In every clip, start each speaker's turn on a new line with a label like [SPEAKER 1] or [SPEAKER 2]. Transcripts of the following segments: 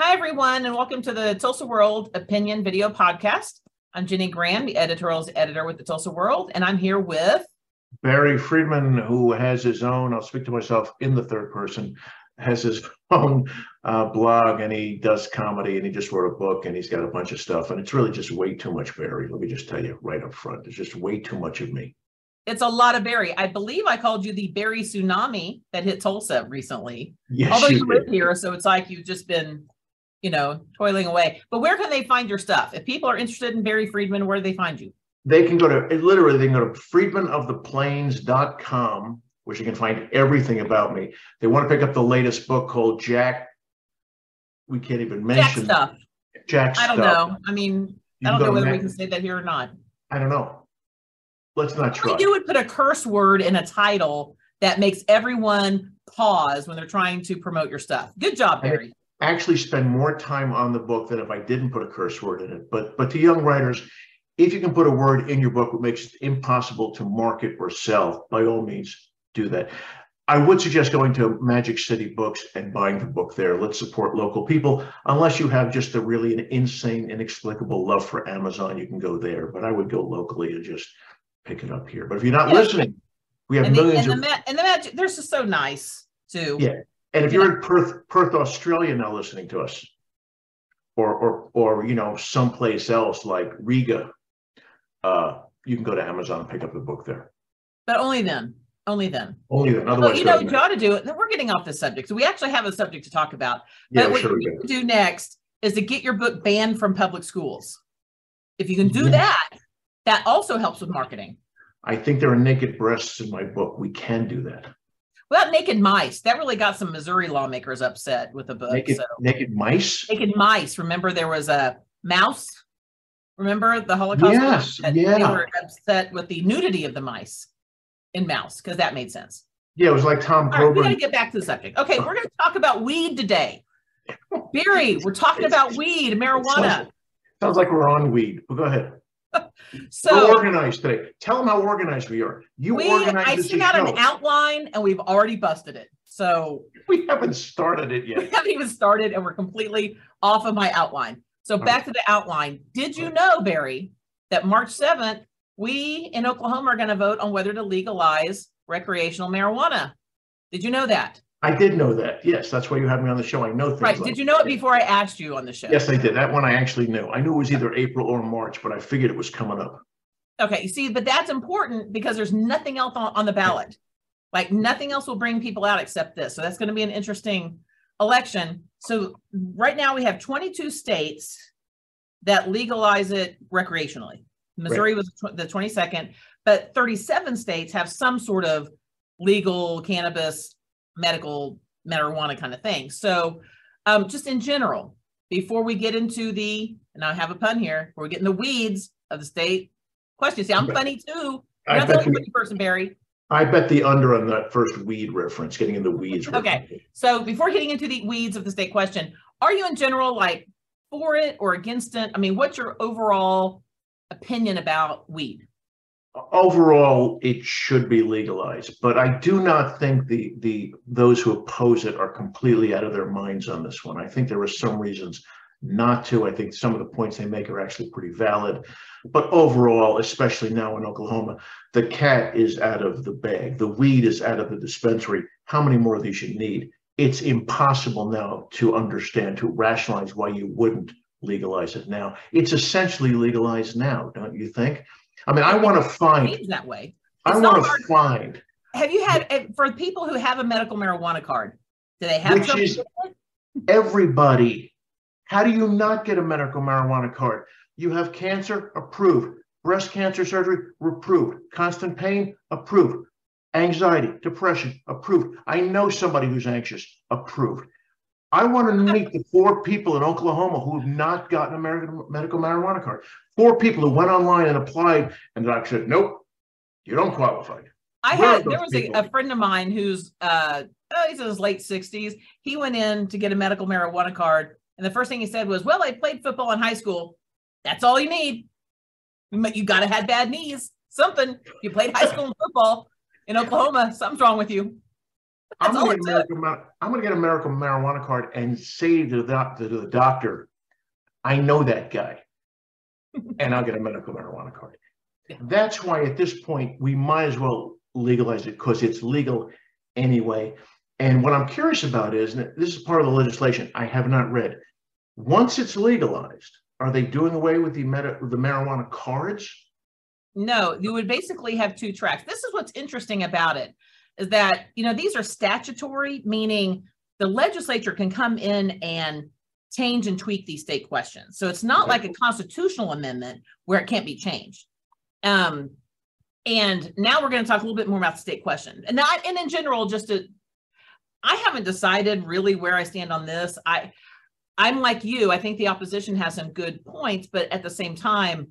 [SPEAKER 1] Hi, everyone, and welcome to the Tulsa World Opinion Video Podcast. I'm Jenny Graham, the editorials editor with the Tulsa World, and I'm here with
[SPEAKER 2] Barry Friedman, who has his own, I'll speak to myself in the third person, has his own uh, blog and he does comedy and he just wrote a book and he's got a bunch of stuff. And it's really just way too much Barry. Let me just tell you right up front. It's just way too much of me.
[SPEAKER 1] It's a lot of Barry. I believe I called you the Barry tsunami that hit Tulsa recently.
[SPEAKER 2] Yes,
[SPEAKER 1] Although
[SPEAKER 2] you
[SPEAKER 1] you live here, so it's like you've just been, you know, toiling away. But where can they find your stuff? If people are interested in Barry Friedman, where do they find you?
[SPEAKER 2] They can go to, literally, they can go to friedmanoftheplains.com, which you can find everything about me. They want to pick up the latest book called Jack. We can't even mention Jack
[SPEAKER 1] stuff.
[SPEAKER 2] Jack
[SPEAKER 1] I don't
[SPEAKER 2] stuff.
[SPEAKER 1] know. I mean,
[SPEAKER 2] You
[SPEAKER 1] I don't know whether we can say that here or not.
[SPEAKER 2] I don't know. Let's not try.
[SPEAKER 1] Do would put a curse word in a title that makes everyone pause when they're trying to promote your stuff. Good job, Barry.
[SPEAKER 2] Actually spend more time on the book than if I didn't put a curse word in it. But but to young writers, if you can put a word in your book that makes it impossible to market or sell, by all means do that. I would suggest going to Magic City Books and buying the book there. Let's support local people. Unless you have just a really an insane, inexplicable love for Amazon, you can go there. But I would go locally and just pick it up here. But if you're not
[SPEAKER 1] Yeah.
[SPEAKER 2] listening, we have
[SPEAKER 1] And the,
[SPEAKER 2] millions
[SPEAKER 1] and the,
[SPEAKER 2] of
[SPEAKER 1] ma- and the magic, they're just so nice too.
[SPEAKER 2] Yeah. And if you're in Perth, Perth, Australia now listening to us, or or or you know, someplace else like Riga, uh, you can go to Amazon and pick up the book there.
[SPEAKER 1] But only then. Only then.
[SPEAKER 2] Only then. Otherwise,
[SPEAKER 1] you know, you ought to do it. We're getting off the subject. So we actually have a subject to talk about.
[SPEAKER 2] yeah,
[SPEAKER 1] what
[SPEAKER 2] sure.
[SPEAKER 1] you
[SPEAKER 2] do.
[SPEAKER 1] to do next is to get your book banned from public schools. If you can do
[SPEAKER 2] Yeah.
[SPEAKER 1] that, that also helps with marketing.
[SPEAKER 2] I think there are naked breasts in my book. We can do that.
[SPEAKER 1] Without naked mice, that really got some Missouri lawmakers upset with the book.
[SPEAKER 2] Naked,
[SPEAKER 1] so.
[SPEAKER 2] naked mice.
[SPEAKER 1] naked mice. Remember, there was a Maus. Remember the Holocaust?
[SPEAKER 2] Yes,
[SPEAKER 1] that They
[SPEAKER 2] yeah.
[SPEAKER 1] were upset with the nudity of the mice in mouse because that made sense.
[SPEAKER 2] Yeah, it was like Tom
[SPEAKER 1] All right, we got to get back to the subject. Okay, we're going to talk about weed today. Barry, we're talking about weed, marijuana.
[SPEAKER 2] Sounds like we're on weed. But go ahead. We're
[SPEAKER 1] So
[SPEAKER 2] organized today. Tell them how organized we are. You
[SPEAKER 1] we,
[SPEAKER 2] organized
[SPEAKER 1] I sent out an outline and we've already busted it. So
[SPEAKER 2] We haven't started it yet.
[SPEAKER 1] we haven't even started and we're completely off of my outline. So
[SPEAKER 2] right.
[SPEAKER 1] back to the outline. Did you know, Barry, that March 7th, we in Oklahoma are going to vote on whether to legalize recreational marijuana? Did you know that?
[SPEAKER 2] I did know that. Yes, that's why you have me on the show. I know things.
[SPEAKER 1] Right.
[SPEAKER 2] like
[SPEAKER 1] Did you know it before I asked you on the show?
[SPEAKER 2] Yes, I did. That one I actually knew. I knew it was either April or March, but I figured it was coming up.
[SPEAKER 1] Okay. You see, but that's important because there's nothing else on, on the ballot. Like nothing else will bring people out except this. So that's going to be an interesting election. So right now we have 22 states that legalize it recreationally. Missouri was the 22nd, but 37 states have some sort of legal cannabis, medical marijuana kind of thing. So um, just in general, before we get into the, and I have a pun here, before we get in the weeds of the state question. See, I'm funny too. You're
[SPEAKER 2] I
[SPEAKER 1] not the only funny person, Barry.
[SPEAKER 2] I bet the under on that first weed reference, getting in the weeds.
[SPEAKER 1] Okay. So before getting into the weeds of the state question, are you in general like for it or against it? I mean, what's your overall opinion about weed?
[SPEAKER 2] Overall, it should be legalized, but I do not think the the those who oppose it are completely out of their minds on this one. I think there are some reasons not to. I think some of the points they make are actually pretty valid. But overall, especially now in Oklahoma, the cat is out of the bag. The weed is out of the dispensary. How many more of these you need? It's impossible now to understand, to rationalize why you wouldn't legalize it now. It's essentially legalized now, don't you think? I mean, I want to find,
[SPEAKER 1] that way.
[SPEAKER 2] I want to find,
[SPEAKER 1] Have you had eh, for people who have a medical marijuana card? Do they have
[SPEAKER 2] Which is- everybody. How do you not get a medical marijuana card? You have cancer, approved. Breast cancer surgery, approved. Constant pain, approved. Anxiety, depression, approved. I know somebody who's anxious, approved. I want to meet the four people in Oklahoma who have not gotten a American medical marijuana card. Four people who went online and applied, and the doctor said, "Nope, you don't qualify."
[SPEAKER 1] I
[SPEAKER 2] Where
[SPEAKER 1] had there was a, a friend of mine who's uh oh, he's in his late 60s. He went in to get a medical marijuana card, and the first thing he said was, Well, I played football in high school. That's all you need. You gotta have bad knees. Something. You played high school football in Oklahoma, something's wrong with you.
[SPEAKER 2] I'm gonna, get American, I'm gonna get a medical marijuana card and say to the, to the doctor, I know that guy. And I'll get a medical marijuana card.
[SPEAKER 1] Yeah.
[SPEAKER 2] That's why at this point, we might as well legalize it because it's legal anyway. And what I'm curious about is, this is part of the legislation I have not read. Once it's legalized, are they doing away with the meta, the marijuana cards?
[SPEAKER 1] No, you would basically have two tracks. This is what's interesting about it is that, you know, these are statutory, meaning the legislature can come in and change and tweak these state questions. So it's not like a constitutional amendment where it can't be changed. Um, and now we're going to talk a little bit more about the state question. And not, and in general, just to, I haven't decided really where I stand on this. I, I'm like you. I think the opposition has some good points, but at the same time,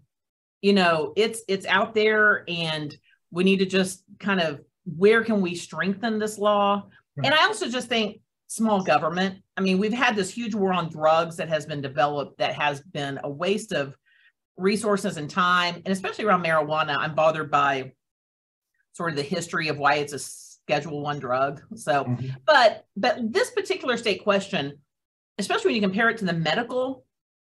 [SPEAKER 1] you know, it's it's out there, and we need to just kind of where can we strengthen this law? And I also just think small government. I mean, we've had this huge war on drugs that has been developed that has been a waste of resources and time, and especially around marijuana. I'm bothered by sort of the history of why it's a Schedule One drug. So,
[SPEAKER 2] Mhm.
[SPEAKER 1] but but this particular state question, especially when you compare it to the medical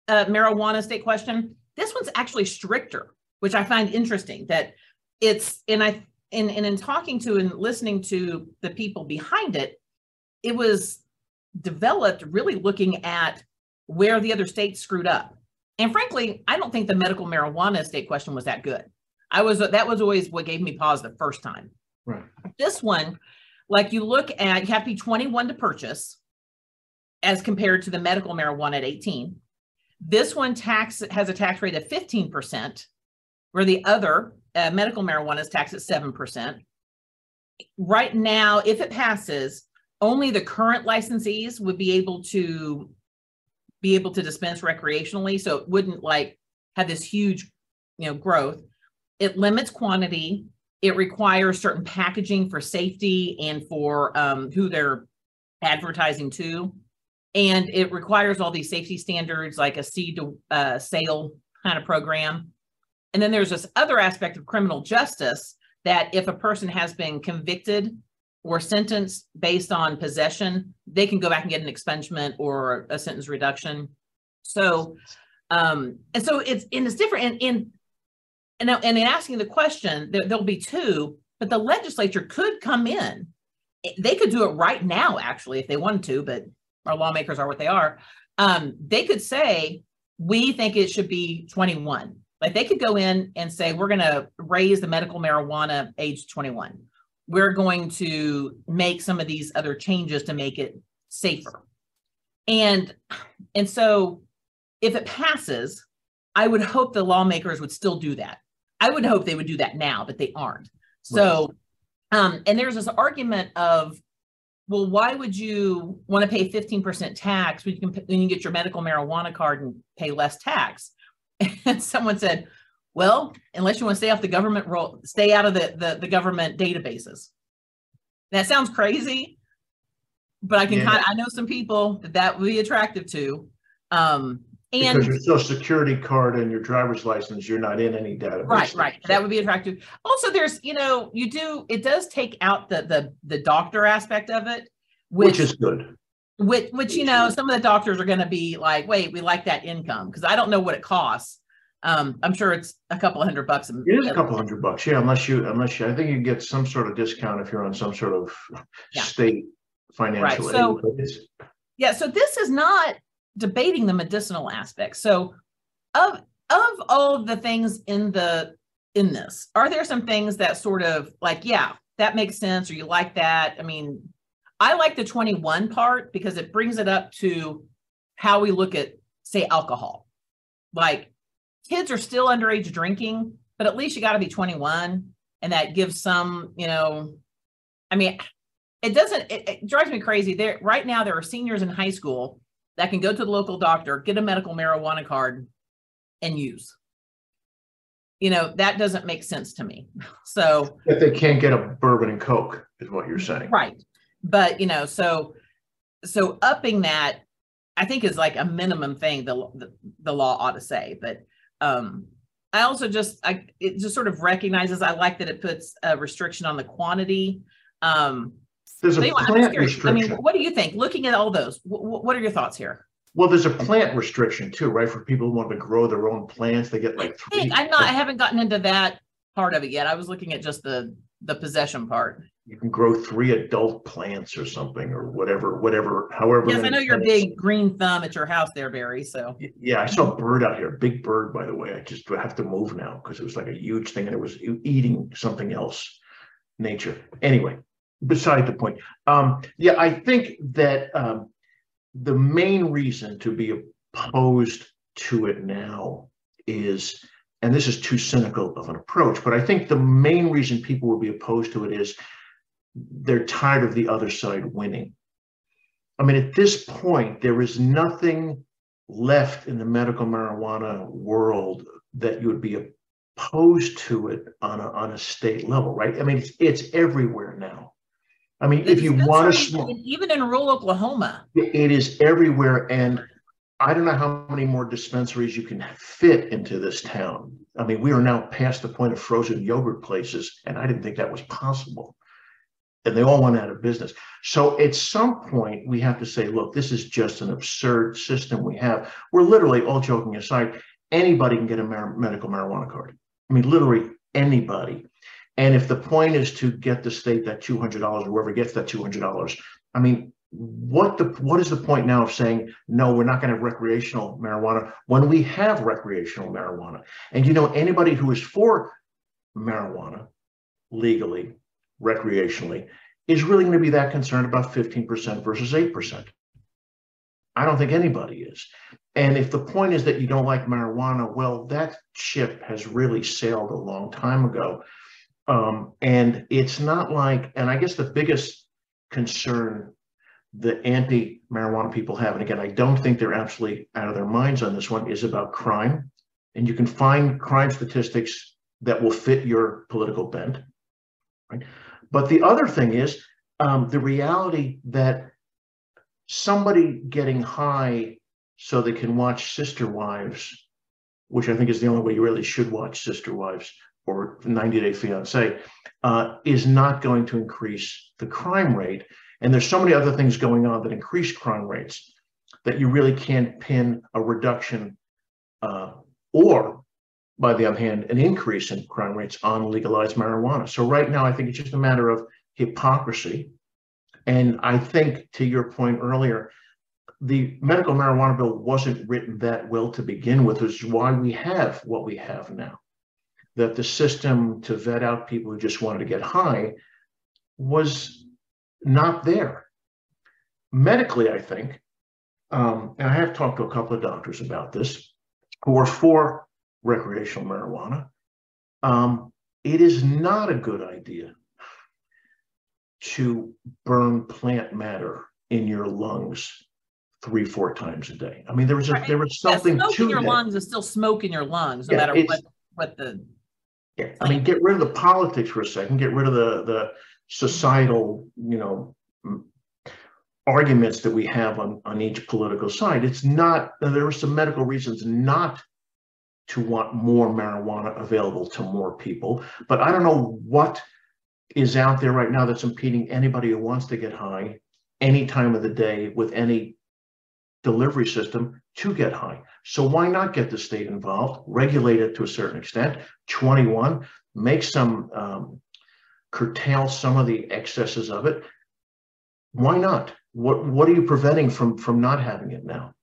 [SPEAKER 1] uh, marijuana state question, this one's actually stricter, which I find interesting. That it's and I and, and in talking to and listening to the people behind it, it was developed really looking at where the other states screwed up. And frankly, I don't think the medical marijuana state question was that good. I was that was always what gave me pause the first time.
[SPEAKER 2] Right.
[SPEAKER 1] This one, like you look at, you have to be 21 to purchase, as compared to the medical marijuana at 18. This one tax has a tax rate of 15%, where the other uh, medical marijuana is taxed at 7%. Right now, if it passes, only the current licensees would be able to be able to dispense recreationally. So it wouldn't like have this huge, you know, growth. It limits quantity. It requires certain packaging for safety and for um, who they're advertising to. And it requires all these safety standards like a seed to uh, sale kind of program. And then there's this other aspect of criminal justice that if a person has been convicted or sentenced based on possession, they can go back and get an expungement or a sentence reduction. So, um, and so it's and it's different. And in and and in asking the question, there, there'll be two, but the legislature could come in. They could do it right now, actually, if they wanted to, but our lawmakers are what they are. Um, they could say, we think it should be 21. Like they could go in and say, we're going to raise the medical marijuana age 21. We're going to make some of these other changes to make it safer. And and so if it passes, I would hope the lawmakers would still do that. I would hope they would do that now, but they aren't. So um, and there's this argument of, well, why would you want to pay 15% tax when you can when you get your medical marijuana card and pay less tax? And someone said, well, unless you want to stay off the government roll, stay out of the, the, the government databases. That sounds crazy, but I can
[SPEAKER 2] Yeah.
[SPEAKER 1] kind of, I know some people that that would be attractive to. Um, and
[SPEAKER 2] Because your social security card and your driver's license, you're not in any database.
[SPEAKER 1] Right, right. That would be attractive. Also, there's, you know, you do, it does take out the, the, the doctor aspect of it,
[SPEAKER 2] Which
[SPEAKER 1] which,
[SPEAKER 2] is good.
[SPEAKER 1] Which, which, you know, some of the doctors are going to be like, wait, we like that income because I don't know what it costs. Um, I'm sure it's a couple of hundred bucks.
[SPEAKER 2] It is a couple hundred bucks, yeah, unless you, unless you, I think you get some sort of discount if you're on some sort of
[SPEAKER 1] Yeah.
[SPEAKER 2] state financial aid.
[SPEAKER 1] so-
[SPEAKER 2] but
[SPEAKER 1] Yeah, so this is not debating the medicinal aspect. So of of all of the things in the in this, are there some things that sort of like, yeah, that makes sense, or you like that? I mean, I like the 21 part because it brings it up to how we look at, say, alcohol. Like kids are still underage drinking, but at least you got to be 21. And that gives some, you know, I mean, it doesn't, it, it drives me crazy. There, right now, there are seniors in high school that can go to the local doctor, get a medical marijuana card, and use. You know, that doesn't make sense to me. So,
[SPEAKER 2] If they can't get a bourbon and coke, is what you're saying.
[SPEAKER 1] right. But, you know, so, so upping that, I think is like a minimum thing the, the, the law ought to say. But, um, I also just, I, it just sort of recognizes, I like that it puts a restriction on the quantity. Um,
[SPEAKER 2] There's a
[SPEAKER 1] Anyway,
[SPEAKER 2] plant
[SPEAKER 1] curious. I mean, what do you think? Looking at all those, what, what are your thoughts here?
[SPEAKER 2] Well, there's a plant restriction too, right? For people who want to grow their own plants, they get like three.
[SPEAKER 1] think I'm not. I haven't gotten into that part of it yet. I was looking at just the the possession part.
[SPEAKER 2] You can grow three adult plants or something or whatever, whatever, however.
[SPEAKER 1] Yes, I know you're a big green thumb at your house there, Barry. So
[SPEAKER 2] Yeah, I saw a bird out here, big bird, by the way. I just have to move now because it was like a huge thing and it was eating something else. Nature. Anyway, beside the point. Um, yeah, I think that um, the main reason to be opposed to it now is, and this is too cynical of an approach, but I think the main reason people will be opposed to it is they're tired of the other side winning. I mean, at this point, there is nothing left in the medical marijuana world that you would be opposed to it on a, on a state level, right? I mean, it's, it's everywhere now. I mean, if you want to smoke,
[SPEAKER 1] even in rural Oklahoma,
[SPEAKER 2] it is everywhere. And I don't know how many more dispensaries you can fit into this town. I mean, we are now past the point of frozen yogurt places, and I didn't think that was possible. And they all went out of business. So at some point, we have to say, look, this is just an absurd system we have. We're literally, all joking aside, anybody can get a mar- medical marijuana card. I mean, literally anybody. And if the point is to get the state that two hundred dollars, or whoever gets that two hundred dollars, I mean, what the what is the point now of saying no? We're not going to have recreational marijuana when we have recreational marijuana. And you know, anybody who is for marijuana legally, recreationally, is really going to be that concerned about fifteen percent versus eight percent. I don't think anybody is. And if the point is that you don't like marijuana, well, that ship has really sailed a long time ago. Um, and it's not like, and I guess the biggest concern the anti marijuana people have, and again, I don't think they're absolutely out of their minds on this one, is about crime. And you can find crime statistics that will fit your political bent. Right. But the other thing is um, the reality that somebody getting high so they can watch Sister Wives, which I think is the only way you really should watch Sister Wives or 90 Day Fiance, uh, is not going to increase the crime rate. And there's so many other things going on that increase crime rates that you really can't pin a reduction uh, or, by the other hand, an increase in crime rates on legalized marijuana. So right now, I think it's just a matter of hypocrisy. And I think, to your point earlier, the medical marijuana bill wasn't written that well to begin with, which is why we have what we have now. That the system to vet out people who just wanted to get high was not there. Medically, I think, um, and I have talked to a couple of doctors about this who are for recreational marijuana. Um, it is not a good idea to burn plant matter in your lungs three, four times a day. I mean, there was a,
[SPEAKER 1] Right.
[SPEAKER 2] there was
[SPEAKER 1] yeah,
[SPEAKER 2] something
[SPEAKER 1] smoke
[SPEAKER 2] to
[SPEAKER 1] in your
[SPEAKER 2] that.
[SPEAKER 1] lungs is still smoke in your lungs, no
[SPEAKER 2] Yeah,
[SPEAKER 1] matter what what the
[SPEAKER 2] Yeah, I mean, get rid of the politics for a second, get rid of the, the societal, you know, arguments that we have on, on each political side. It's not, there are some medical reasons not to want more marijuana available to more people, but I don't know what is out there right now that's impeding anybody who wants to get high any time of the day with any delivery system to get high. So why not get the state involved, regulate it to a certain extent, 21, make some, um, curtail some of the excesses of it. Why not? What, what are you preventing from, from not having it now?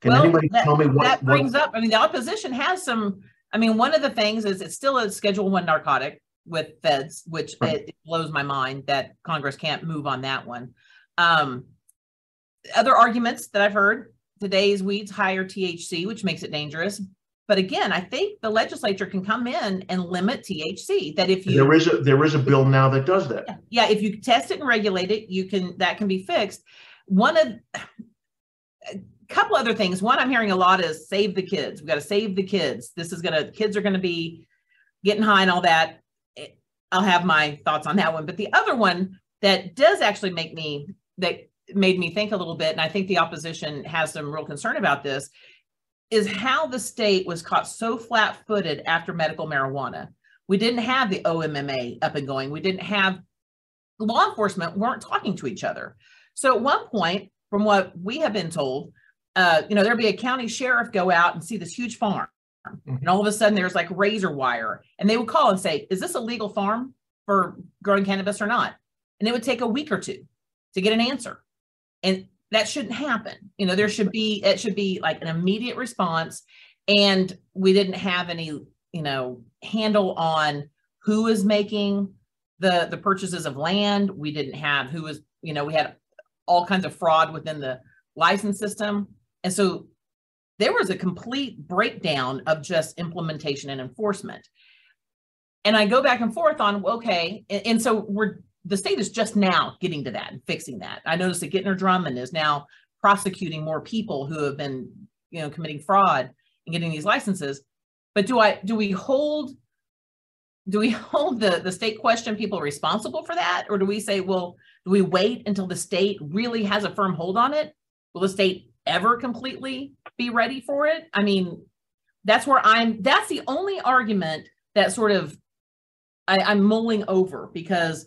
[SPEAKER 2] Can
[SPEAKER 1] Well,
[SPEAKER 2] anybody
[SPEAKER 1] that-
[SPEAKER 2] tell me what?
[SPEAKER 1] that
[SPEAKER 2] what-
[SPEAKER 1] brings up i mean the opposition has some i mean one of the things is it's still a schedule one narcotic with feds which
[SPEAKER 2] Right.
[SPEAKER 1] it, blows my mind that congress can't move on that one um other arguments that i've heard today's weeds higher thc which makes it dangerous but again i think the legislature can come in and limit thc that if you
[SPEAKER 2] There is a, there is a bill now that does that.
[SPEAKER 1] yeah, yeah, if you test it and regulate it, you can that can be fixed. One of couple other things. One I'm hearing a lot is save the kids. We got to save the kids. This is gonna kids are gonna be getting high and all that. Eh, I'll have my thoughts on that one. But the other one that does actually make me that made me think a little bit, and I think the opposition has some real concern about this, is how the state was caught so flat-footed after medical marijuana. We didn't have the OMMA up and going. We didn't have law enforcement weren't talking to each other. So at one point, from what we have been told, uh, you know, there'd be a county sheriff go out and see this huge farm. Mm-hmm. And all of a sudden there's like razor wire. And they would call and say, Is this a legal farm for growing cannabis or not? And it would take a week or two to get an answer. And that shouldn't happen. You know, there should be, it should be like an immediate response. And we didn't have any, you know, handle on who is making the the purchases of land. We didn't have who was, you know, we had all kinds of fraud within the license system. And so there was a complete breakdown of just implementation and enforcement. And I go back and forth on, okay, and, and so we're the state is just now getting to that and fixing that. I noticed that Gentner Drummond is now prosecuting more people who have been, you know, committing fraud and getting these licenses. But do I do we hold do we hold the the state question people responsible for that, or do we say, well, do we wait until the state really has a firm hold on it? Will the state ever completely be ready for it? I mean, that's where I'm. That's the only argument that sort of I, I'm mulling over because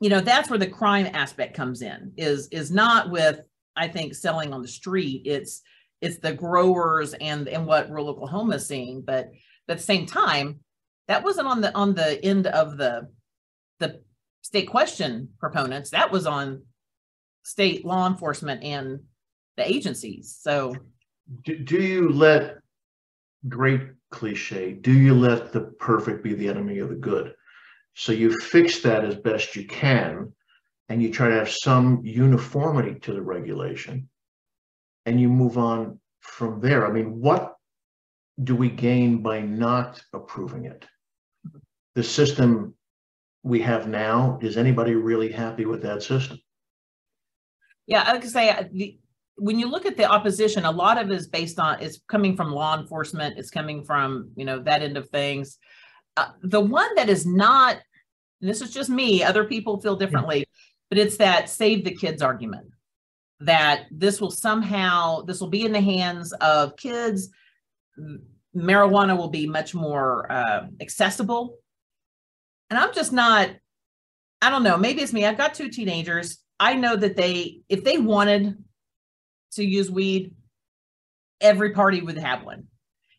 [SPEAKER 1] you know that's where the crime aspect comes in is is not with i think selling on the street it's it's the growers and and what rural oklahoma is seeing but, but at the same time that wasn't on the on the end of the the state question proponents that was on state law enforcement and the agencies so
[SPEAKER 2] do, do you let great cliche do you let the perfect be the enemy of the good so you fix that as best you can, and you try to have some uniformity to the regulation, and you move on from there. I mean, what do we gain by not approving it? The system we have now, is anybody really happy with that system?
[SPEAKER 1] Yeah, I could say uh, the, when you look at the opposition, a lot of it is based on it's coming from law enforcement, it's coming from you know that end of things. Uh, the one that is not this is just me, other people feel differently, but it's that save the kids argument that this will somehow, this will be in the hands of kids. Marijuana will be much more uh, accessible. And I'm just not, I don't know, maybe it's me. I've got two teenagers. I know that they, if they wanted to use weed, every party would have one.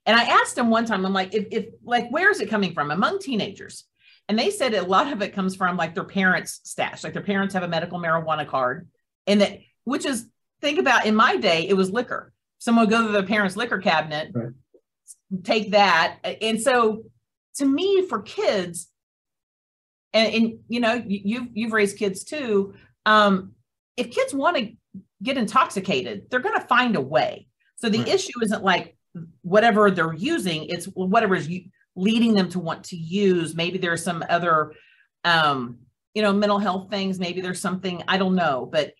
[SPEAKER 1] And I asked them one time, I'm like, if, if like, where is it coming from among teenagers? And they said a lot of it comes from like their parents' stash, like their parents have a medical marijuana card. And that, which is, think about in my day, it was liquor. Someone would go to their parents' liquor cabinet, right. take that. And so to me, for kids, and, and you know, you, you've, you've raised kids too. Um, if kids want to get intoxicated, they're going to find a way. So the right. issue isn't like whatever they're using, it's whatever is leading them to want to use. Maybe there's some other, um, you know, mental health things. Maybe there's something I don't know. But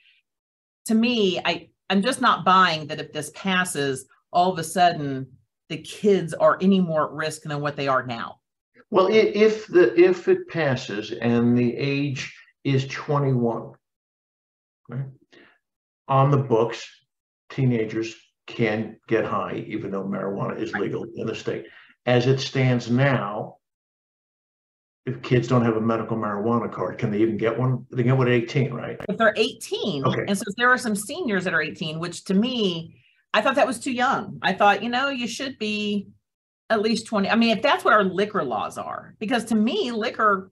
[SPEAKER 1] to me, I I'm just not buying that if this passes, all of a sudden the kids are any more at risk than what they are now.
[SPEAKER 2] Well, if the if it passes and the age is 21, right, on the books, teenagers can get high, even though marijuana is legal in the state as it stands now, if kids don't have a medical marijuana card, can they even get one? They get one at 18, right?
[SPEAKER 1] If they're 18, okay. and so there are some seniors that are 18, which to me, I thought that was too young. I thought, you know, you should be at least 20. I mean, if that's what our liquor laws are, because to me, liquor,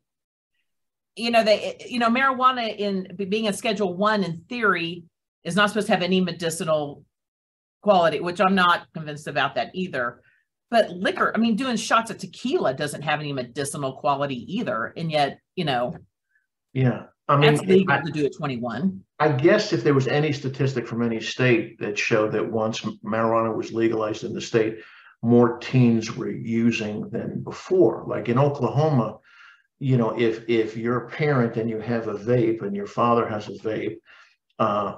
[SPEAKER 1] you know, they, you know, marijuana in being a schedule one in theory is not supposed to have any medicinal quality, which I'm not convinced about that either. But liquor, I mean, doing shots of tequila doesn't have any medicinal quality either. And yet, you know,
[SPEAKER 2] yeah, I mean,
[SPEAKER 1] that's legal I, to do at 21.
[SPEAKER 2] I guess if there was any statistic from any state that showed that once marijuana was legalized in the state, more teens were using than before. Like in Oklahoma, you know, if if you're a parent and you have a vape and your father has a vape, uh,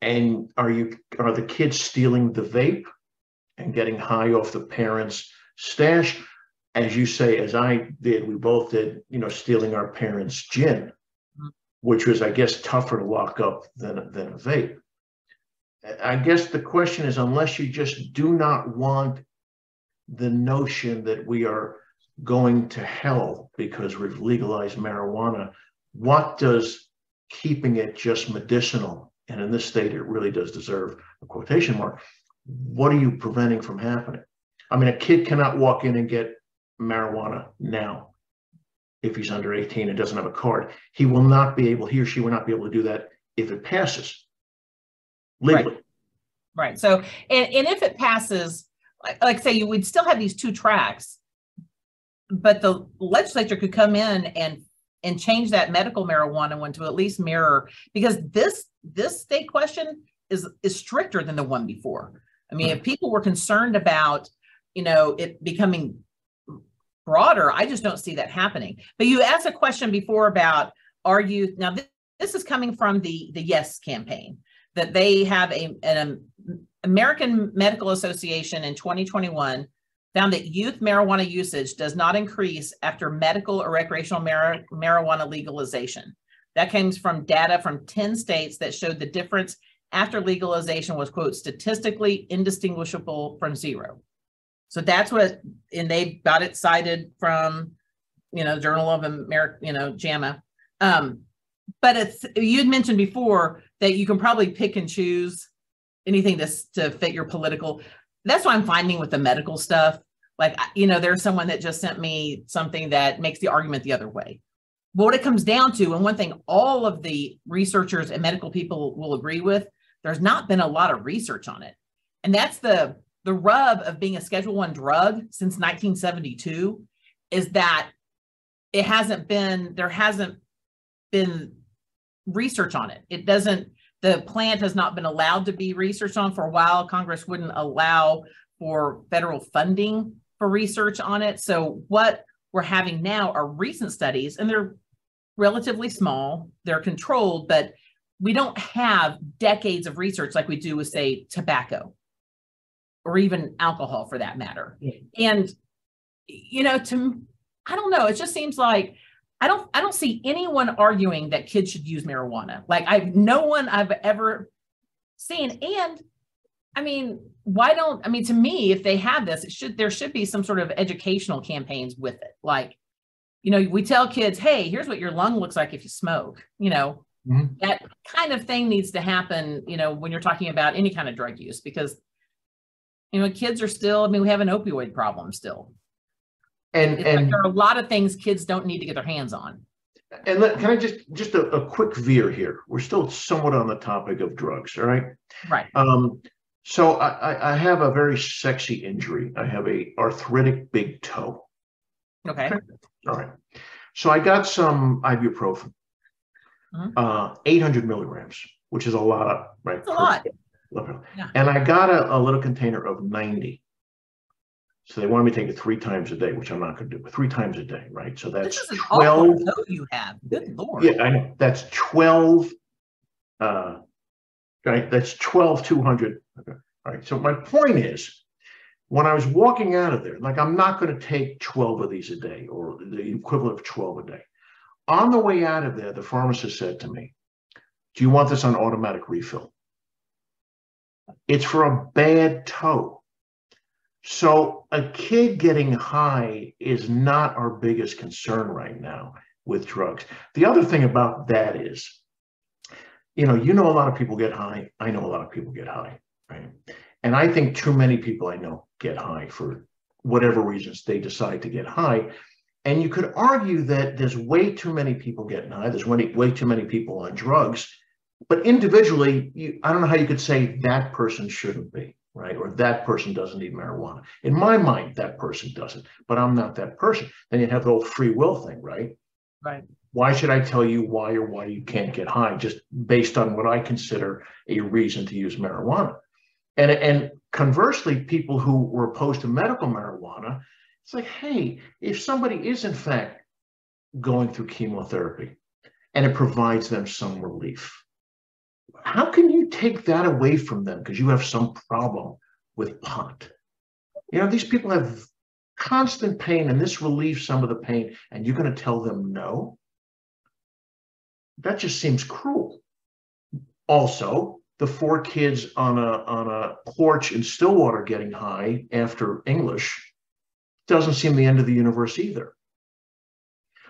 [SPEAKER 2] and are you are the kids stealing the vape and getting high off the parents' stash. As you say, as I did, we both did, you know, stealing our parents' gin, which was, I guess, tougher to lock up than, than a vape. I guess the question is unless you just do not want the notion that we are going to hell because we've legalized marijuana, what does keeping it just medicinal, and in this state it really does deserve a quotation mark, what are you preventing from happening? I mean, a kid cannot walk in and get marijuana now if he's under 18 and doesn't have a card. He will not be able, he or she will not be able to do that if it passes legally.
[SPEAKER 1] Right. right. So, and, and if it passes, like, like say, you would still have these two tracks, but the legislature could come in and and change that medical marijuana one to at least mirror because this this state question is is stricter than the one before. I mean, if mm-hmm. people were concerned about, you know, it becoming broader, I just don't see that happening. But you asked a question before about are you now this, this is coming from the the Yes campaign that they have a an American Medical Association in 2021 found that youth marijuana usage does not increase after medical or recreational mar- marijuana legalization. That comes from data from 10 states that showed the difference after legalization was, quote, statistically indistinguishable from zero. So that's what, and they got it cited from, you know, Journal of America, you know, JAMA. Um, but it's, you'd mentioned before that you can probably pick and choose anything to, to fit your political. That's what I'm finding with the medical stuff. Like, you know, there's someone that just sent me something that makes the argument the other way. But what it comes down to, and one thing all of the researchers and medical people will agree with, there's not been a lot of research on it. And that's the the rub of being a schedule one drug since 1972 is that it hasn't been there hasn't been research on it. It doesn't the plant has not been allowed to be researched on for a while. Congress wouldn't allow for federal funding for research on it. So what we're having now are recent studies and they're relatively small, they're controlled, but we don't have decades of research like we do with say tobacco or even alcohol for that matter. Yeah. And you know, to I don't know, it just seems like I don't I don't see anyone arguing that kids should use marijuana. Like I've no one I've ever seen. And I mean, why don't I mean to me, if they have this, it should there should be some sort of educational campaigns with it. Like, you know, we tell kids, hey, here's what your lung looks like if you smoke, you know. Mm-hmm. That kind of thing needs to happen, you know, when you're talking about any kind of drug use, because you know, kids are still, I mean, we have an opioid problem still.
[SPEAKER 2] And, and
[SPEAKER 1] like there are a lot of things kids don't need to get their hands on.
[SPEAKER 2] And let, can I just just a, a, quick veer here? We're still somewhat on the topic of drugs, all right?
[SPEAKER 1] Right.
[SPEAKER 2] Um, so I, I have a very sexy injury. I have a arthritic big toe.
[SPEAKER 1] Okay.
[SPEAKER 2] All right. So I got some ibuprofen, mm-hmm. uh, 800 milligrams, which is a lot, right?
[SPEAKER 1] That's a lot.
[SPEAKER 2] Yeah. And I got a, a little container of 90. So they wanted me to take it three times a day, which I'm not going to do, but three times a day, right? So that's
[SPEAKER 1] this is 12. you have. Good lord.
[SPEAKER 2] Yeah, I know. That's 12. Uh, right. That's 12, 200. Okay. All right. So my point is, when I was walking out of there, like I'm not going to take 12 of these a day or the equivalent of 12 a day. On the way out of there, the pharmacist said to me, Do you want this on automatic refill? It's for a bad toe. So a kid getting high is not our biggest concern right now with drugs. The other thing about that is, you know, you know a lot of people get high. I know a lot of people get high, right? And I think too many people I know get high for whatever reasons they decide to get high. And you could argue that there's way too many people getting high. There's way, way too many people on drugs but individually, you, I don't know how you could say that person shouldn't be, right? Or that person doesn't need marijuana. In my mind, that person doesn't, but I'm not that person. Then you have the whole free will thing, right?
[SPEAKER 1] Right.
[SPEAKER 2] Why should I tell you why or why you can't get high just based on what I consider a reason to use marijuana? And, and conversely, people who were opposed to medical marijuana, it's like, hey, if somebody is in fact going through chemotherapy and it provides them some relief, how can you take that away from them because you have some problem with pot? You know, these people have constant pain and this relieves some of the pain, and you're going to tell them no? That just seems cruel. Also, the four kids on a on a porch in Stillwater getting high after English doesn't seem the end of the universe either.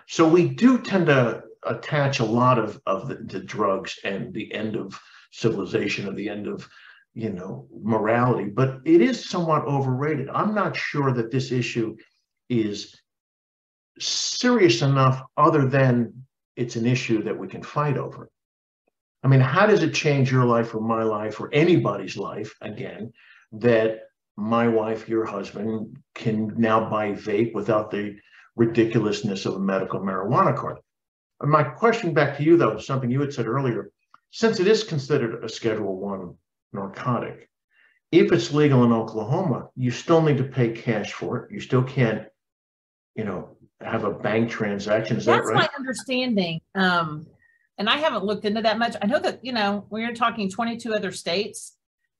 [SPEAKER 2] So we do tend to attach a lot of of the, the drugs and the end of civilization or the end of you know morality, but it is somewhat overrated. I'm not sure that this issue is serious enough, other than it's an issue that we can fight over. I mean, how does it change your life or my life or anybody's life again that my wife, your husband, can now buy vape without the ridiculousness of a medical marijuana card? And my question back to you, though, is something you had said earlier. Since it is considered a Schedule One narcotic, if it's legal in Oklahoma, you still need to pay cash for it. You still can't, you know, have a bank transaction. Is
[SPEAKER 1] That's
[SPEAKER 2] that right?
[SPEAKER 1] my understanding. Um, and I haven't looked into that much. I know that, you know, when you're talking 22 other states,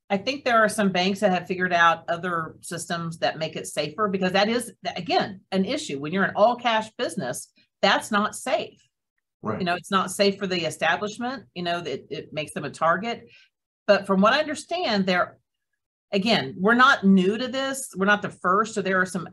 [SPEAKER 1] I think there are some banks that have figured out other systems that make it safer because that is, again, an issue. When you're an all cash business, that's not safe.
[SPEAKER 2] Right.
[SPEAKER 1] You know, it's not safe for the establishment, you know, that it makes them a target. But from what I understand, there, again, we're not new to this. We're not the first. So there are some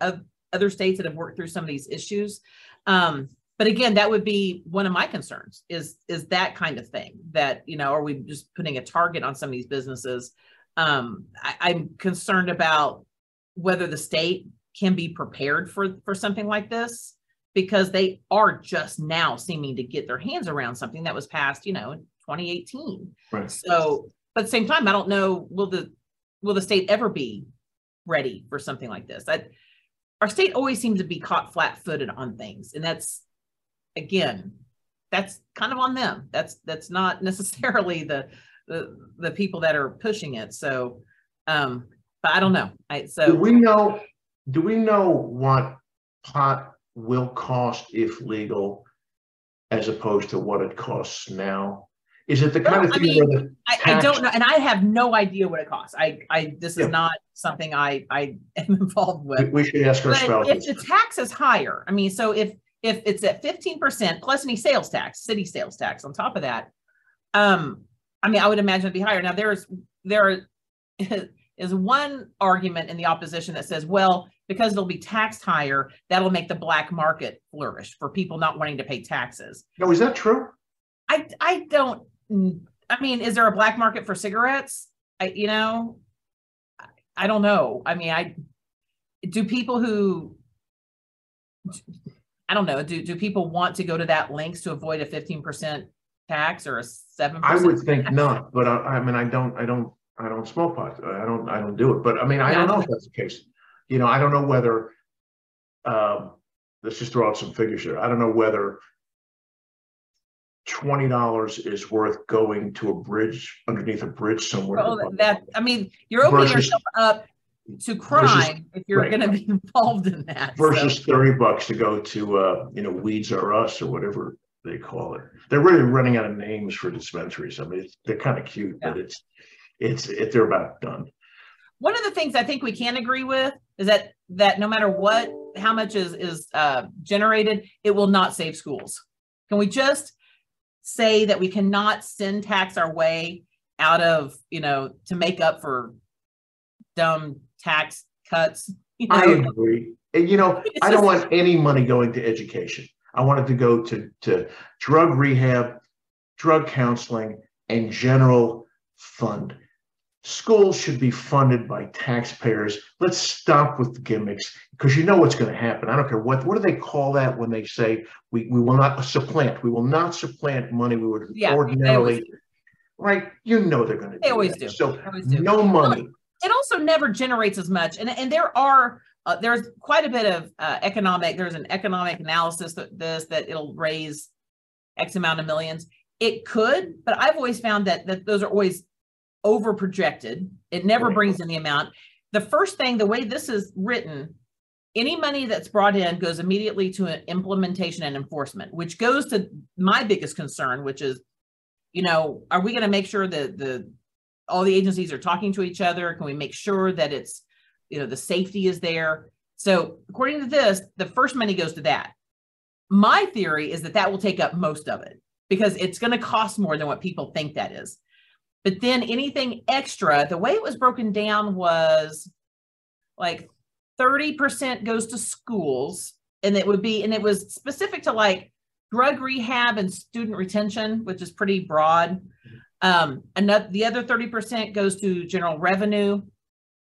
[SPEAKER 1] other states that have worked through some of these issues. Um, but again, that would be one of my concerns is is that kind of thing that, you know, are we just putting a target on some of these businesses? Um, I, I'm concerned about whether the state can be prepared for for something like this because they are just now seeming to get their hands around something that was passed, you know, in 2018.
[SPEAKER 2] Right.
[SPEAKER 1] So, but at the same time, I don't know will the will the state ever be ready for something like this? I, our state always seems to be caught flat-footed on things, and that's again, that's kind of on them. That's that's not necessarily the the the people that are pushing it. So, um, but I don't know. I so
[SPEAKER 2] do we know do we know what pot will cost if legal as opposed to what it costs now? Is it the kind
[SPEAKER 1] No,
[SPEAKER 2] of
[SPEAKER 1] I
[SPEAKER 2] thing
[SPEAKER 1] mean,
[SPEAKER 2] where the
[SPEAKER 1] I, I don't know, and I have no idea what it costs. I I this is
[SPEAKER 2] Yeah.
[SPEAKER 1] not something I I am involved with.
[SPEAKER 2] we should ask our
[SPEAKER 1] if the tax is higher, I mean, so if if it's at fifteen percent plus any sales tax, city sales tax on top of that, um, I mean, I would imagine it'd be higher. Now there's there is one argument in the opposition that says, well, because it'll be taxed higher, that'll make the black market flourish for people not wanting to pay taxes.
[SPEAKER 2] No, is that true?
[SPEAKER 1] I I don't. I mean, is there a black market for cigarettes? I you know, I- I don't know. I mean, I do people who I don't know. Do do people want to go to that lengths to avoid a fifteen percent tax or a seven?
[SPEAKER 2] I would think not, but I, I mean, I don't, I don't, I don't smoke pot. I don't, I don't do it. But I mean, I
[SPEAKER 1] Yeah,
[SPEAKER 2] don't know if that's the case. You know, I don't know whether, um, let's just throw out some figures here. I don't know whether twenty dollars is worth going to a bridge underneath a bridge somewhere.
[SPEAKER 1] Well, that I mean, you're opening
[SPEAKER 2] Versus-
[SPEAKER 1] yourself up to crime if you're
[SPEAKER 2] right.
[SPEAKER 1] going to be involved in that. so-
[SPEAKER 2] versus thirty bucks to go to, uh, you know, Weeds Are Us or whatever they call it. They're really running out of names for dispensaries. I mean, it's, they're kind of cute, but it's, it's, it, they're about done.
[SPEAKER 1] one of the things I think we can agree with is that that no matter what, how much is is uh, generated, it will not save schools. Can we just say that we cannot send tax our way out of you know to make up for dumb tax cuts? You know,
[SPEAKER 2] I agree. And, you know, I don't want any money going to education. I want it to go to, to drug rehab, drug counseling, and general fund. Schools should be funded by taxpayers. Let's stop with the gimmicks because you know what's going to happen. I don't care what, what do they call that when they say we, we will not supplant, we will not supplant money we would
[SPEAKER 1] Yeah,
[SPEAKER 2] ordinarily, right? You know they're going to
[SPEAKER 1] They
[SPEAKER 2] do
[SPEAKER 1] always
[SPEAKER 2] that.
[SPEAKER 1] do.
[SPEAKER 2] So
[SPEAKER 1] They always do.
[SPEAKER 2] no money.
[SPEAKER 1] It also never generates as much. And, and there are uh, there's quite a bit of uh, economic there's an economic analysis that this that it'll raise x amount of millions. It could but i've always found that that those are always over projected. It never brings in the amount. The first thing the way this is written any money that's brought in goes immediately to an implementation and enforcement which goes to my biggest concern which is you know are we going to make sure that the all the agencies are talking to each other. Can we make sure that it's you know the safety is there? So according to this the first money goes to that. My theory is that that will take up most of it because it's going to cost more than what people think that is. But then anything extra the way it was broken down was like 30% goes to schools and it would be and it was specific to like drug rehab and student retention, which is pretty broad. Um, another, the other 30% goes to general revenue,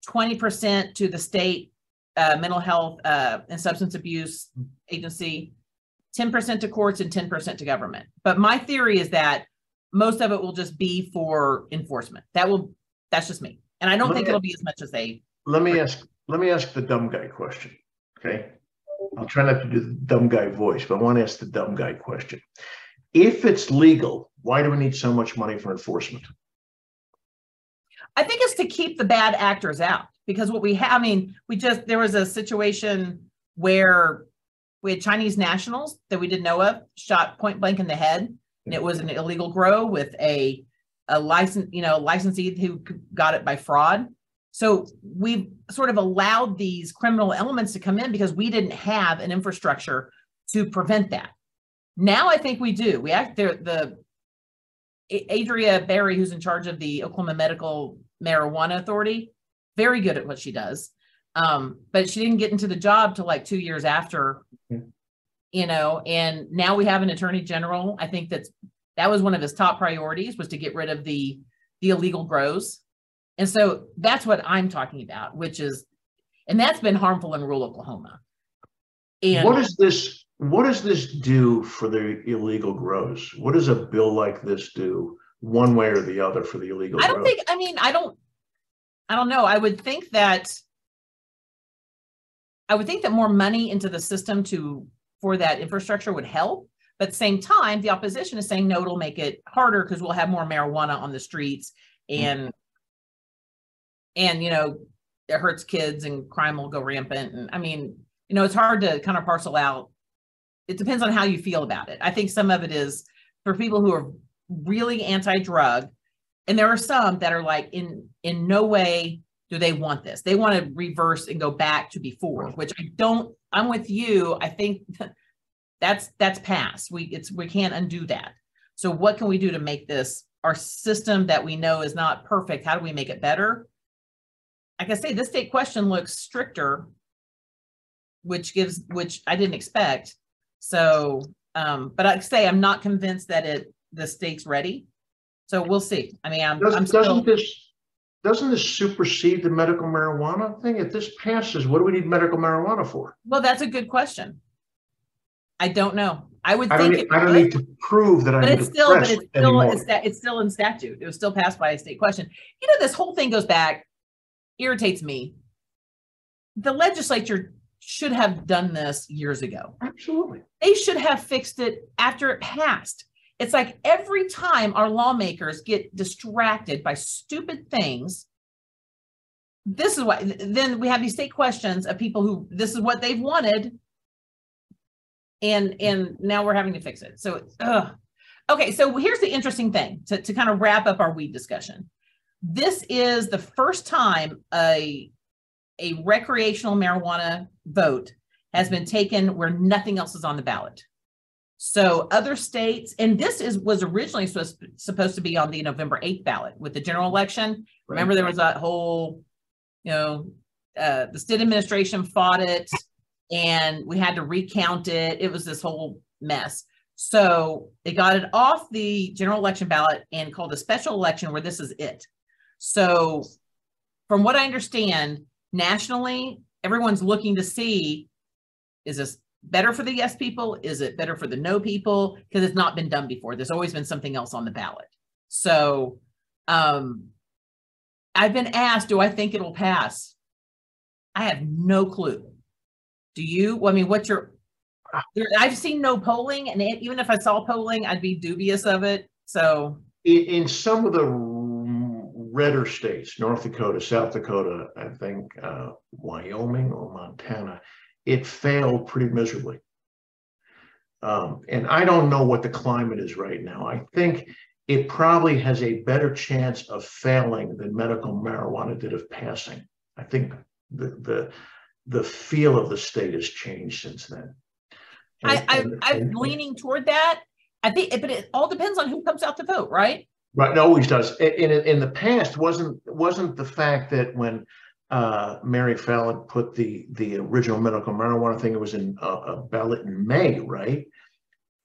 [SPEAKER 1] 20% to the state uh, mental health uh, and substance abuse agency, 10% to courts and 10% to government. But my theory is that most of it will just be for enforcement. That will, that's just me. And I don't
[SPEAKER 2] Let
[SPEAKER 1] think
[SPEAKER 2] me-
[SPEAKER 1] it'll be as much as they,
[SPEAKER 2] Let me ask, let me ask the dumb guy question, okay? I'll try not to do the dumb guy voice, but I want to ask the dumb guy question. If it's legal, why do we need so much money for enforcement?
[SPEAKER 1] I think it's to keep the bad actors out because what we have, I mean, we just, there was a situation where we had Chinese nationals that we didn't know of shot point blank in the head. And it was an illegal grow with a, a license, you know, licensee who got it by fraud. So we've sort of allowed these criminal elements to come in because we didn't have an infrastructure to prevent that. Now I think we do. We act the, the Adria Berry, who's in charge of the Oklahoma Medical Marijuana Authority, very good at what she does. Um, but she didn't get into the job till like two years after,
[SPEAKER 2] Yeah.
[SPEAKER 1] you know, and now we have an attorney general. I think that's that was one of his top priorities was to get rid of the the illegal grows. And so that's what I'm talking about, which is and that's been harmful in rural Oklahoma. And
[SPEAKER 2] What does this, what does this do for the illegal grows? What does a bill like this do, one way or the other for the illegal?
[SPEAKER 1] I don't
[SPEAKER 2] grows?
[SPEAKER 1] think, I mean, I don't, I don't know. I would think that, I would think that more money into the system to, for that infrastructure would help. But at the same time, the opposition is saying, no, it'll make it harder because we'll have more marijuana on the streets hmm. and, and, you know, it hurts kids and crime will go rampant. And I mean, you know, it's hard to kind of parcel out. It depends on how you feel about it. I think some of it is for people who are really anti-drug, and there are some that are like in in no way do they want this. They want to reverse and go back to before which i don't i'm with you. I think that's that's past. We it's we can't undo that. So what can we do to make this our system that we know is not perfect how do we make it better? Like i say this state question looks stricter which gives which i didn't expect so um but i say i'm not convinced that it the state's ready so we'll see. I mean, I'm, I'm
[SPEAKER 2] Doesn't,
[SPEAKER 1] still,
[SPEAKER 2] doesn't this, doesn't this supersede the medical marijuana thing? If this passes, what do we need medical marijuana for?
[SPEAKER 1] well, that's a good question. I don't know. I would
[SPEAKER 2] I
[SPEAKER 1] think
[SPEAKER 2] need-
[SPEAKER 1] it
[SPEAKER 2] I don't
[SPEAKER 1] would,
[SPEAKER 2] need to prove that
[SPEAKER 1] but
[SPEAKER 2] I'm
[SPEAKER 1] it's still, but it's still, it's, it's still in statute. It was still passed by a state question. You know, this whole thing goes back, irritates me. The legislature should have done this years ago.
[SPEAKER 2] Absolutely.
[SPEAKER 1] They should have fixed it after it passed. It's like every time our lawmakers get distracted by stupid things, this is why then we have these state questions of people who this is what they've wanted. And and now we're having to fix it. So ugh. okay, so here's the interesting thing to, to kind of wrap up our weed discussion. This is the first time a a recreational marijuana vote has been taken where nothing else is on the ballot. So other states, and this is was originally supposed supposed to be on the November 8th ballot with the general election. Remember, there was that whole, you know, uh, the state administration fought it and we had to recount it. It was this whole mess. So they got it off the general election ballot and called a special election where this is it. So from what I understand, nationally, everyone's looking to see is this better for the yes people? Is it better for the no people? Because it's not been done before. There's always been something else on the ballot. So um, I've been asked, do I think it'll pass? I have no clue. Do you? Well, I mean, what's your? I've seen no polling, and even if I saw polling, I'd be dubious of it. So
[SPEAKER 2] In, in some of the redder states, North Dakota, South Dakota, I think, uh, Wyoming or Montana, it failed pretty miserably. Um, and I don't know what the climate is right now. I think it probably has a better chance of failing than medical marijuana did of passing. I think the the the feel of the state has changed since then.
[SPEAKER 1] I,
[SPEAKER 2] And-
[SPEAKER 1] I, I'm
[SPEAKER 2] and-
[SPEAKER 1] leaning toward that. I think, but it all depends on who comes out to vote, right?
[SPEAKER 2] Right, it always does. I- In, in, the past, wasn't, wasn't the fact that when uh, Mary Fallin put the, the original medical marijuana thing, it was in a, a ballot in May, right?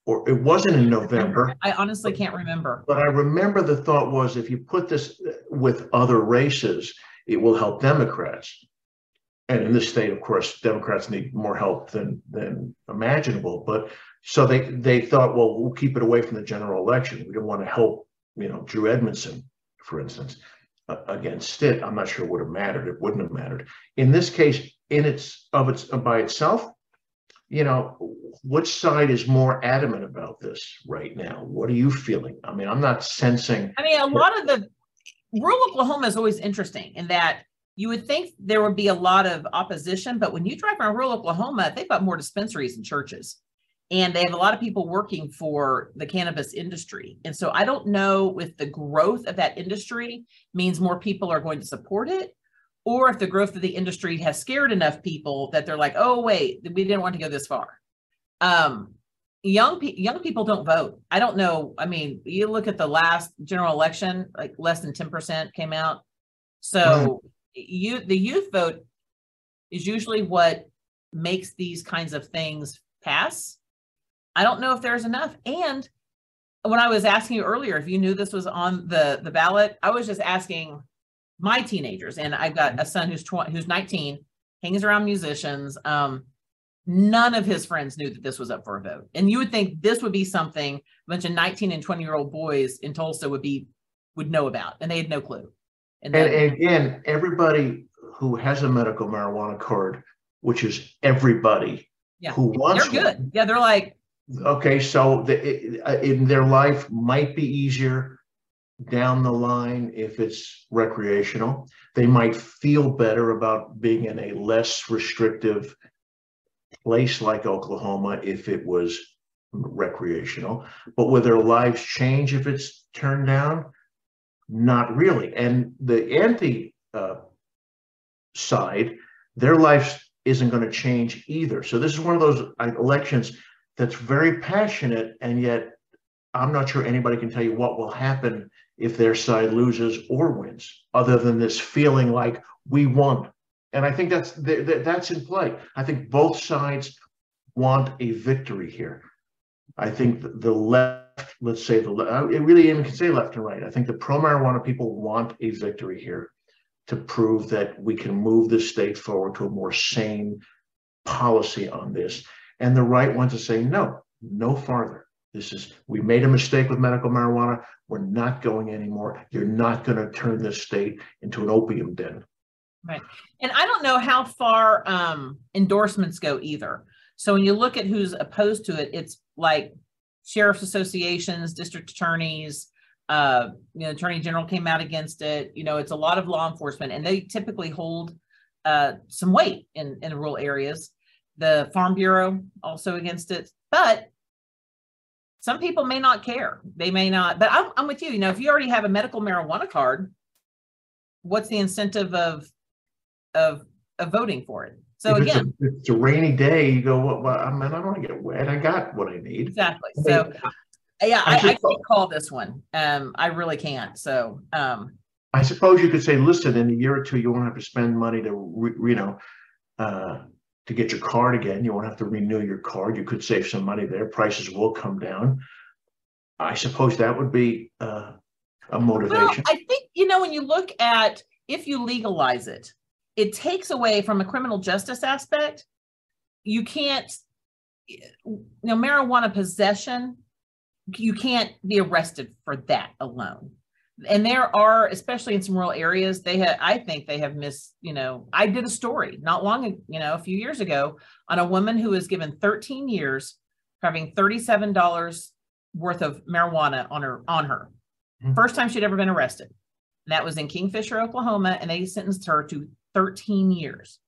[SPEAKER 2] or it wasn't in November.
[SPEAKER 1] I honestly can't remember.
[SPEAKER 2] But I remember the thought was if you put this with other races, it will help Democrats. And in this state, of course, Democrats need more help than than imaginable. But so they they thought, well, we'll keep it away from the general election. We don't want to help, you know, Drew Edmondson, for instance, uh, against it. I'm not sure it would have mattered. It wouldn't have mattered. In this case, in its of its by itself, you know, which side is more adamant about this right now? What are you feeling? I mean, I'm not sensing.
[SPEAKER 1] I mean, a lot of the rural Oklahoma is always interesting in that you would think there would be a lot of opposition, but when you drive around rural Oklahoma, they've got more dispensaries and churches. And they have a lot of people working for the cannabis industry. And so I don't know if the growth of that industry means more people are going to support it or if the growth of the industry has scared enough people that they're like, oh wait, we didn't want to go this far. Um, young pe- young people don't vote. I don't know. I mean, you look at the last general election, like less than ten percent came out. So you the youth vote is usually what makes these kinds of things pass. I don't know if there's enough. And when I was asking you earlier if you knew this was on the the ballot, I was just asking my teenagers, and I've got a son who's 20, who's 19, hangs around musicians. Um, none of his friends knew that this was up for a vote. And you would think this would be something a bunch of 19 and 20 year old boys in Tulsa would be would know about, and they had no clue.
[SPEAKER 2] And, and, and again, everybody who has a medical marijuana card, which is everybody
[SPEAKER 1] yeah.
[SPEAKER 2] who wants
[SPEAKER 1] they're good. One, yeah, they're like
[SPEAKER 2] okay, so the, in their life might be easier down the line if it's recreational. They might feel better about being in a less restrictive place like Oklahoma if it was recreational. But will their lives change if it's turned down? Not really. And the anti uh, side, their life isn't going to change either. So this is one of those elections that's very passionate, and yet I'm not sure anybody can tell you what will happen if their side loses or wins, other than this feeling like we won. And I think that's that's in play. I think both sides want a victory here. I think the left, let's say the left, it really even can say left and right. I think the pro marijuana people want a victory here to prove that we can move the state forward to a more sane policy on this. And the right want to say no, no farther. This is, we made a mistake with medical marijuana. We're not going anymore. You're not going to turn this state into an opium den.
[SPEAKER 1] Right. And I don't know how far um, endorsements go either. So when you look at who's opposed to it, it's like sheriff's associations, district attorneys, uh, you know, attorney general came out against it. You know, it's a lot of law enforcement, and they typically hold uh, some weight in in rural areas. The Farm Bureau also against it, but some people may not care. They may not, but I'm, I'm with you. You know, if you already have a medical marijuana card, what's the incentive of of of voting for it? So
[SPEAKER 2] if
[SPEAKER 1] again,
[SPEAKER 2] it's a, it's a, rainy day. You go, well, well I mean, I don't want to get wet. I got what I need.
[SPEAKER 1] Exactly. So, yeah, I, I, I can't call this one. Um, I really can't. So, um,
[SPEAKER 2] I suppose you could say, listen, in a year or two, you won't have to spend money to, re, you know, uh, to get your card again. You won't have to renew your card. You could save some money there. Prices will come down. I suppose that would be uh, a motivation. Well,
[SPEAKER 1] I think, you know, when you look at if you legalize it, it takes away from a criminal justice aspect. You can't, you know, marijuana possession, you can't be arrested for that alone and there are especially in some rural areas they have i think they have missed you know i did a story not long you know a few years ago on a woman who was given 13 years for having $37 worth of marijuana on her on her. Mm-hmm. first time she'd ever been arrested. And that was in kingfisher oklahoma and they sentenced her to 13 years.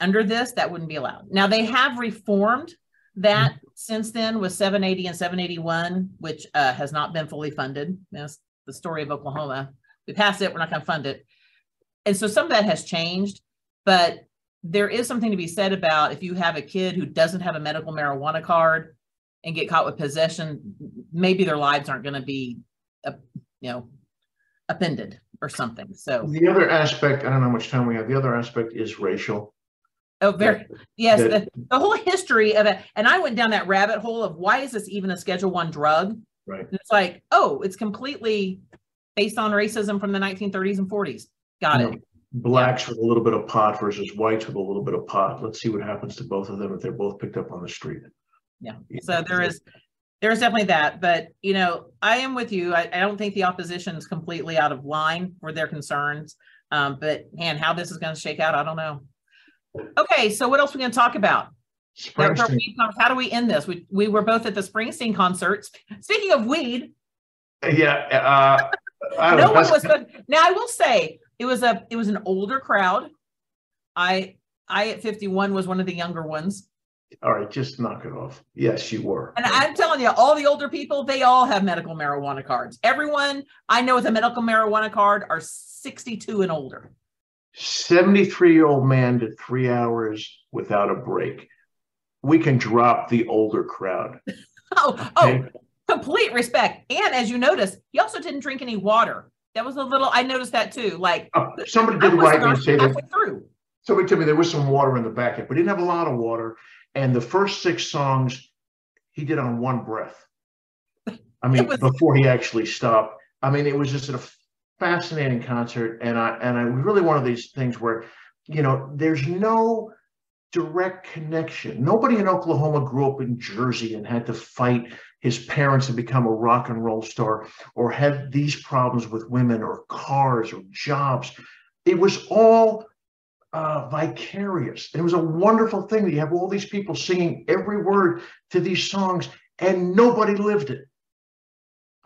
[SPEAKER 1] Under this that wouldn't be allowed. Now they have reformed that mm-hmm. since then was 780 and 781, which uh, has not been fully funded. That's the story of Oklahoma. We passed it, we're not going to fund it. And so some of that has changed, but there is something to be said about if you have a kid who doesn't have a medical marijuana card and get caught with possession, maybe their lives aren't going to be, uh, you know, appended or something. So
[SPEAKER 2] the other aspect, I don't know how much time we have. The other aspect is racial.
[SPEAKER 1] Oh, very yes.
[SPEAKER 2] the-
[SPEAKER 1] The, whole history of it, and I went down that rabbit hole of why is this even a Schedule One drug?
[SPEAKER 2] Right.
[SPEAKER 1] And it's like, oh, it's completely based on racism from the 1930s and 40s. Got
[SPEAKER 2] No.
[SPEAKER 1] it.
[SPEAKER 2] Blacks with a little bit of pot versus whites with a little bit of pot. Let's see what happens to both of them if they're both picked up on the street.
[SPEAKER 1] Yeah. So there is there is definitely that, but you know, I am with you. I, I don't think the opposition is completely out of line for their concerns. Um, but man, how this is going to shake out, I don't know. Okay, so what else are we going to talk about? How do we end this? We we were both at the Springsteen concerts. Speaking of weed,
[SPEAKER 2] yeah, uh,
[SPEAKER 1] no one was. Now I will say it was a it was an older crowd. I I at 51 was one of the younger ones.
[SPEAKER 2] All right, just knock it off. Yes, you were.
[SPEAKER 1] And I'm telling you, all the older people, they all have medical marijuana cards. Everyone I know with a medical marijuana card are 62 and older.
[SPEAKER 2] 73 year old man did three hours without a break. We can drop the older crowd.
[SPEAKER 1] Oh, oh, complete respect. And as you notice, he also didn't drink any water. That was a little, I noticed that too. Like,
[SPEAKER 2] Uh, somebody did write me and say that
[SPEAKER 1] halfway through.
[SPEAKER 2] somebody told me there was some water in the back. We didn't have a lot of water. And the first six songs he did on one breath. I mean,
[SPEAKER 1] was-
[SPEAKER 2] before he actually stopped. I mean, it was just a fascinating concert. And I and I was really one of these things where, you know, there's no direct connection. Nobody in Oklahoma grew up in Jersey and had to fight his parents to become a rock and roll star or had these problems with women or cars or jobs. It was all uh, vicarious. It was a wonderful thing that you have all these people singing every word to these songs and nobody lived it.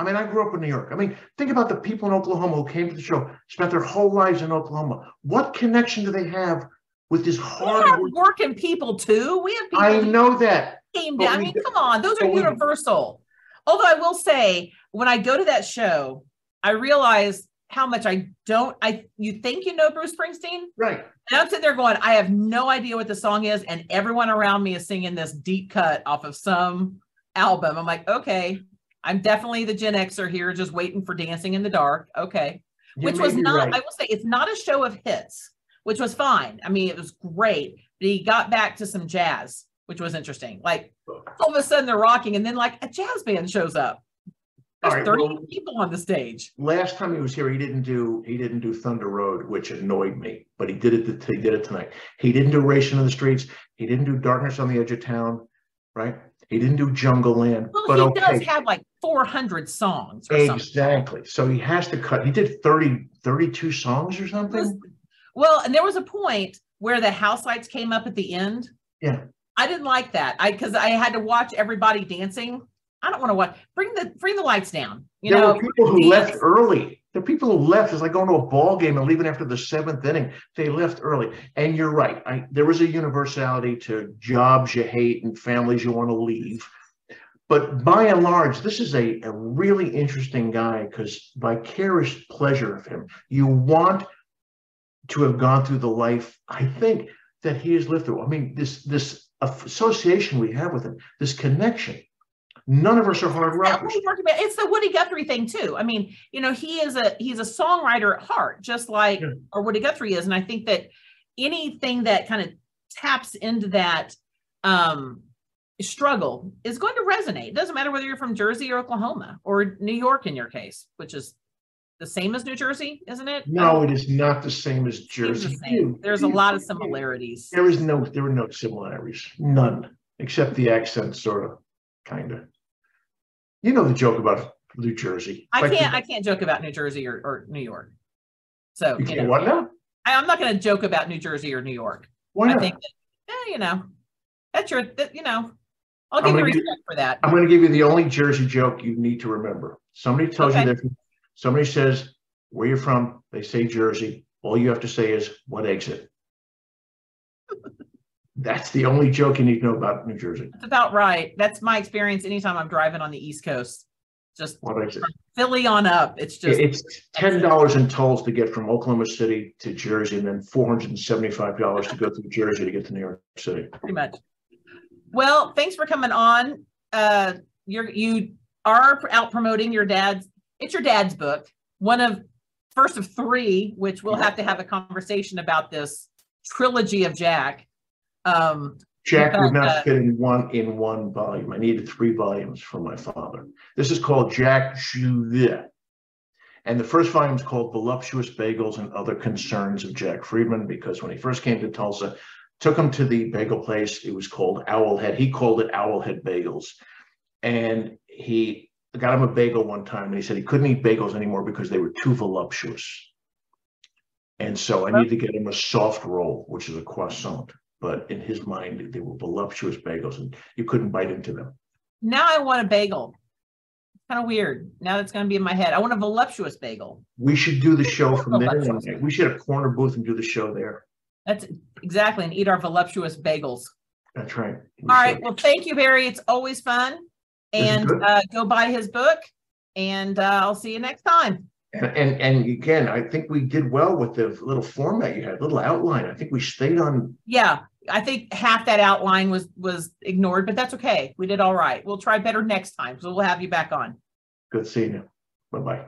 [SPEAKER 2] I mean, I grew up in New York. I mean, think about the people in Oklahoma who came to the show, spent their whole lives in Oklahoma. What connection do they have with this
[SPEAKER 1] We have
[SPEAKER 2] work?
[SPEAKER 1] working people too. We have people
[SPEAKER 2] I know that.
[SPEAKER 1] came down. I mean, come on, those are universal. Although I will say, when I go to that show, I realize how much I don't. I you think you know Bruce Springsteen,
[SPEAKER 2] Right.
[SPEAKER 1] and I'm sitting there going, I have no idea what the song is, and everyone around me is singing this deep cut off of some album. I'm like, okay, I'm definitely the Gen Xer here, just waiting for Dancing in the Dark. Okay,
[SPEAKER 2] You
[SPEAKER 1] which was not.
[SPEAKER 2] right.
[SPEAKER 1] I will say, it's not a show of hits, which was fine. I mean, it was great. But he got back to some jazz, which was interesting. Like all of a sudden they're rocking, and then like a jazz band shows up.
[SPEAKER 2] All
[SPEAKER 1] There's
[SPEAKER 2] right,
[SPEAKER 1] 30
[SPEAKER 2] well-
[SPEAKER 1] people on the stage.
[SPEAKER 2] last time he was here, he didn't do he didn't do Thunder Road, which annoyed me. But he did it. He did it tonight. He didn't do Racing in the Streets. He didn't do Darkness on the Edge of Town, right? He didn't do Jungleland.
[SPEAKER 1] Well,
[SPEAKER 2] but
[SPEAKER 1] he
[SPEAKER 2] okay,
[SPEAKER 1] does have like 400 songs or something.
[SPEAKER 2] exactly. So he has to cut. He did 30, 32 songs or
[SPEAKER 1] Was-
[SPEAKER 2] something.
[SPEAKER 1] Well, and there was a point where the house lights came up at the end.
[SPEAKER 2] Yeah.
[SPEAKER 1] I didn't like that. I because I had to watch everybody dancing. I don't want to watch. Bring the bring the lights down. You
[SPEAKER 2] there
[SPEAKER 1] know,
[SPEAKER 2] were people who
[SPEAKER 1] dance.
[SPEAKER 2] left early. The people who left is like going to a ball game and leaving after the seventh inning. They left early. And you're right. I, there was a universality to jobs you hate and families you want to leave. But by and large, this is a, a really interesting guy because vicarious pleasure of him. You want to have gone through the life, I think, that he has lived through. I mean, this this association we have with him, this connection. None of us are hard rockers.
[SPEAKER 1] It's the Woody Guthrie thing too. I mean, you know, he is a he's a songwriter at heart, just like
[SPEAKER 2] Yeah.
[SPEAKER 1] or Woody Guthrie is. And I think that anything that kind of taps into that um struggle is going to resonate. It doesn't matter whether you're from Jersey or Oklahoma or New York in your case, which is the same as New Jersey, isn't it?
[SPEAKER 2] No, it is not the same as
[SPEAKER 1] Seems the
[SPEAKER 2] Jersey.
[SPEAKER 1] same. There's a lot of similarities.
[SPEAKER 2] There is no, there were no similarities, none, except the accent, sort of, kind of. You know the joke about New Jersey.
[SPEAKER 1] I
[SPEAKER 2] Like,
[SPEAKER 1] can't I can't joke about New Jersey or, or New York. So
[SPEAKER 2] You
[SPEAKER 1] you know,
[SPEAKER 2] what now?
[SPEAKER 1] I, I'm not going to joke about New Jersey or New York.
[SPEAKER 2] Why
[SPEAKER 1] I
[SPEAKER 2] not?
[SPEAKER 1] think that, eh, you know, that's your, that, you know, I'll give you
[SPEAKER 2] gonna give-
[SPEAKER 1] respect for that.
[SPEAKER 2] I'm going to give you the only Jersey joke you need to remember. Somebody tells
[SPEAKER 1] Okay.
[SPEAKER 2] you that, somebody says, where you're from, they say Jersey. All you have to say is, what exit? That's the only joke you need to know about New Jersey.
[SPEAKER 1] That's about right. That's my experience anytime I'm driving on the East Coast. Just? Philly on up. It's just,
[SPEAKER 2] It's ten dollars in tolls to get from Oklahoma City to Jersey, and then four hundred and seventy-five dollars to go through Jersey to get to New York City.
[SPEAKER 1] pretty much. Well, thanks for coming on. Uh, you're, you are out promoting your dad's, it's your dad's book, one of, first of three, which we'll have to have a conversation about this trilogy of Jack. Um,
[SPEAKER 2] Jack would
[SPEAKER 1] But, uh,
[SPEAKER 2] not fit in one, in one volume. I needed three volumes for my father. This is called Jack Juvet. And the first volume is called Voluptuous Bagels and Other Concerns of Jack Friedman, because when he first came to Tulsa, took him to the bagel place. It was called Owlhead. He called it Owlhead Bagels. And he got him a bagel one time and he said he couldn't eat bagels anymore because they were too voluptuous. And so I need to get him a soft roll, which is a croissant. But in his mind, they were voluptuous bagels and you couldn't bite into them.
[SPEAKER 1] now I want a bagel. Kind of weird. Now that's going to be in my head. I want a voluptuous bagel.
[SPEAKER 2] We should do the show from there. One. We should have a corner booth and do the show there.
[SPEAKER 1] That's exactly, and eat our voluptuous bagels.
[SPEAKER 2] That's right. We
[SPEAKER 1] All right.
[SPEAKER 2] should.
[SPEAKER 1] Well, thank you, Barry. It's always fun. And uh, go buy his book. And uh, I'll see you next time.
[SPEAKER 2] And, and, and again, I think we did well with the little format you had, little outline. I think we stayed on,
[SPEAKER 1] Yeah, I think half that outline was was ignored, but that's okay. We did all right. We'll try better next time. So we'll have you back on.
[SPEAKER 2] good seeing you. Bye-bye.